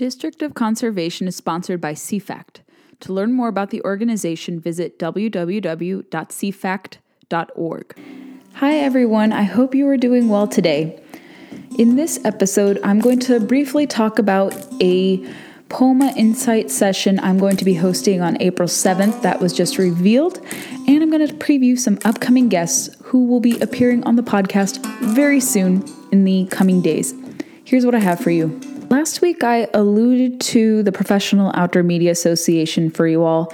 District of Conservation is sponsored by CFACT. To learn more about the organization, visit www.cfact.org. Hi, everyone. I hope you are doing well today. In this episode, I'm going to briefly talk about a POMA Insight session I'm going to be hosting on April 7th that was just revealed, and I'm going to preview some upcoming guests who will be appearing on the podcast very soon in the coming days. Here's what I have for you. Last week, I alluded to the Professional Outdoor Media Association for you all.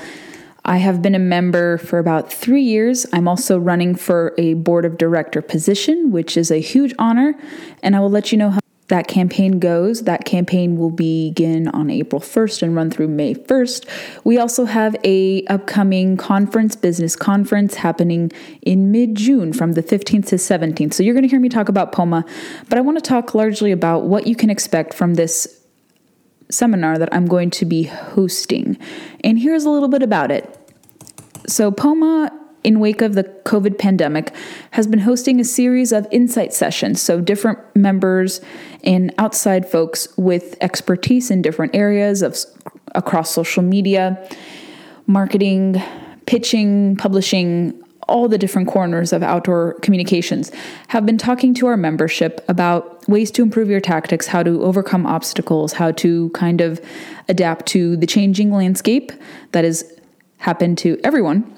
I have been a member for about three years. I'm also running for a board of director position, which is a huge honor, and I will let you know how that campaign goes. That campaign will begin on April 1st and run through May 1st. We also have a upcoming conference, business conference happening in mid-June from the 15th to 17th. So you're going to hear me talk about POMA, but I want to talk largely about what you can expect from this seminar that I'm going to be hosting. And here's a little bit about it. So POMA in wake of the COVID pandemic, has been hosting a series of insight sessions. So, different members and outside folks with expertise in different areas of across social media, marketing, pitching, publishing, all the different corners of outdoor communications have been talking to our membership about ways to improve your tactics, how to overcome obstacles, how to kind of adapt to the changing landscape that has happened to everyone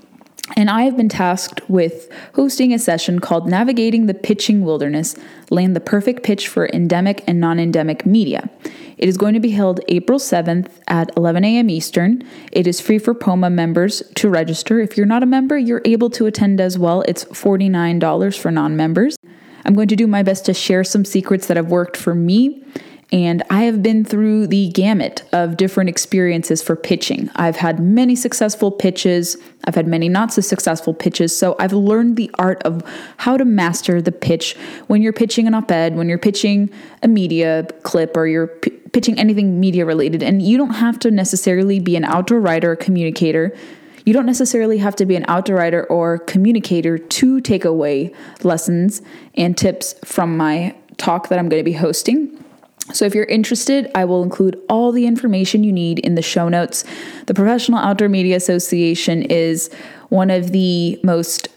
and I have been tasked with hosting a session called Navigating the Pitching Wilderness Land the Perfect Pitch for Endemic and Non Endemic Media. It is going to be held April 7th at 11 a.m. Eastern. It is free for POMA members to register. If you're not a member, you're able to attend as well. It's $49 for non members. I'm going to do my best to share some secrets that have worked for me and I have been through the gamut of different experiences for pitching. I've had many successful pitches, I've had many not so successful pitches. So I've learned the art of how to master the pitch when you're pitching an op ed, when you're pitching a media clip, or you're p- pitching anything media related. And you don't have to necessarily be an outdoor writer or communicator. You don't necessarily have to be an outdoor writer or communicator to take away lessons and tips from my talk that I'm going to be hosting. So, if you're interested, I will include all the information you need in the show notes. The Professional Outdoor Media Association is one of the most,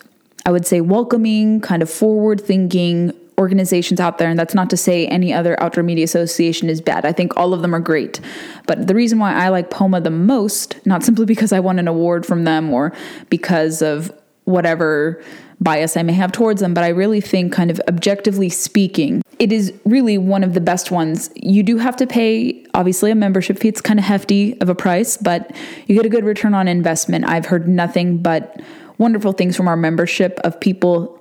I would say, welcoming, kind of forward thinking organizations out there. And that's not to say any other outdoor media association is bad. I think all of them are great. But the reason why I like POMA the most, not simply because I won an award from them or because of whatever bias I may have towards them, but I really think, kind of objectively speaking, it is really one of the best ones. You do have to pay, obviously, a membership fee. It's kind of hefty of a price, but you get a good return on investment. I've heard nothing but wonderful things from our membership of people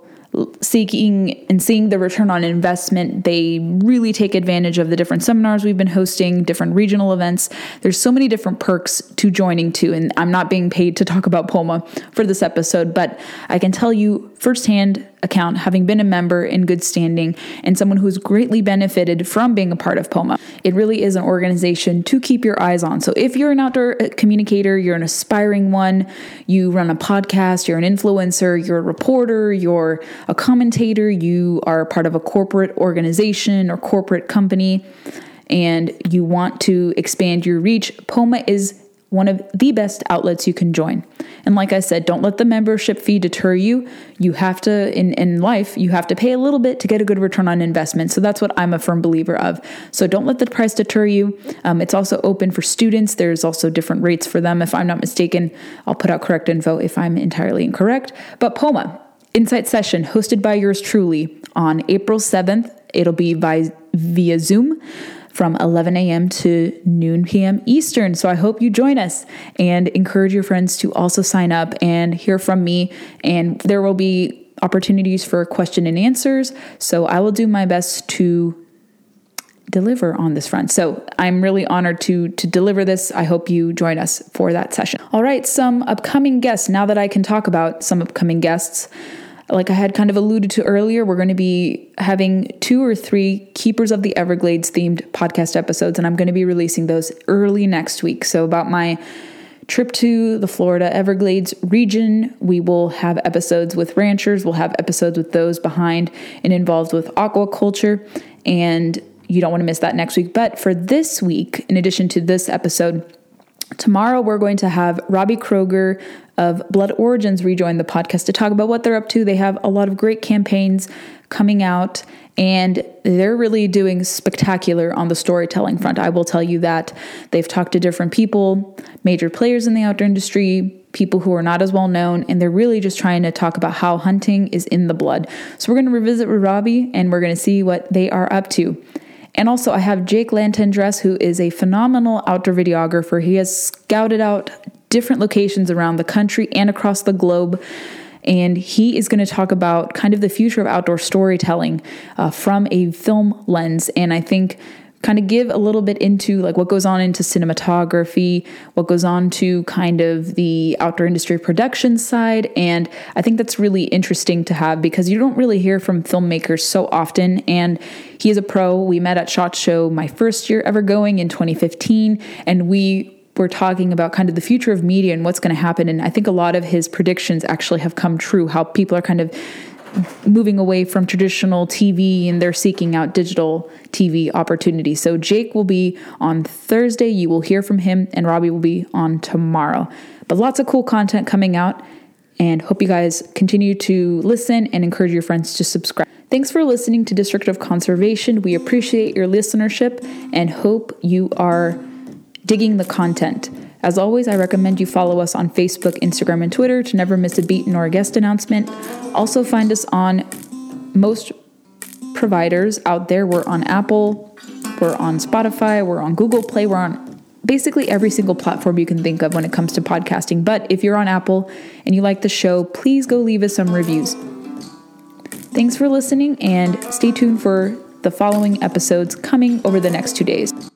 seeking and seeing the return on investment. They really take advantage of the different seminars we've been hosting, different regional events. There's so many different perks to joining too. and I'm not being paid to talk about POMA for this episode, but I can tell you firsthand account, having been a member in good standing and someone who's greatly benefited from being a part of POMA. It really is an organization to keep your eyes on. So if you're an outdoor uh, communicator, you're an aspiring one, you run a podcast, you're an influencer, you're a reporter, you're a commentator, you are part of a corporate organization or corporate company, and you want to expand your reach, POMA is one of the best outlets you can join. And like I said, don't let the membership fee deter you. You have to, in, in life, you have to pay a little bit to get a good return on investment. So that's what I'm a firm believer of. So don't let the price deter you. Um, it's also open for students. There's also different rates for them. If I'm not mistaken, I'll put out correct info if I'm entirely incorrect. But POMA, Insight Session, hosted by yours truly on April 7th. It'll be by, via Zoom from 11 a.m. to noon p.m. Eastern. So I hope you join us and encourage your friends to also sign up and hear from me. And there will be opportunities for question and answers. So I will do my best to deliver on this front. So I'm really honored to to deliver this. I hope you join us for that session. All right, some upcoming guests. Now that I can talk about some upcoming guests, like I had kind of alluded to earlier, we're going to be having two or three Keepers of the Everglades themed podcast episodes, and I'm going to be releasing those early next week. So, about my trip to the Florida Everglades region, we will have episodes with ranchers, we'll have episodes with those behind and involved with aquaculture, and you don't want to miss that next week. But for this week, in addition to this episode, Tomorrow, we're going to have Robbie Kroger of Blood Origins rejoin the podcast to talk about what they're up to. They have a lot of great campaigns coming out, and they're really doing spectacular on the storytelling front. I will tell you that they've talked to different people, major players in the outdoor industry, people who are not as well known, and they're really just trying to talk about how hunting is in the blood. So, we're going to revisit with Robbie and we're going to see what they are up to. And also, I have Jake Lantendress, who is a phenomenal outdoor videographer. He has scouted out different locations around the country and across the globe. And he is going to talk about kind of the future of outdoor storytelling uh, from a film lens. And I think kind of give a little bit into like what goes on into cinematography, what goes on to kind of the outdoor industry production side. And I think that's really interesting to have because you don't really hear from filmmakers so often. And he is a pro. We met at SHOT Show my first year ever going in 2015, and we were talking about kind of the future of media and what's going to happen. And I think a lot of his predictions actually have come true, how people are kind of moving away from traditional TV and they're seeking out digital TV opportunities. So Jake will be on Thursday. You will hear from him, and Robbie will be on tomorrow. But lots of cool content coming out, and hope you guys continue to listen and encourage your friends to subscribe. Thanks for listening to District of Conservation. We appreciate your listenership and hope you are digging the content. As always, I recommend you follow us on Facebook, Instagram, and Twitter to never miss a beat nor a guest announcement. Also, find us on most providers out there. We're on Apple, we're on Spotify, we're on Google Play, we're on basically every single platform you can think of when it comes to podcasting. But if you're on Apple and you like the show, please go leave us some reviews. Thanks for listening and stay tuned for the following episodes coming over the next two days.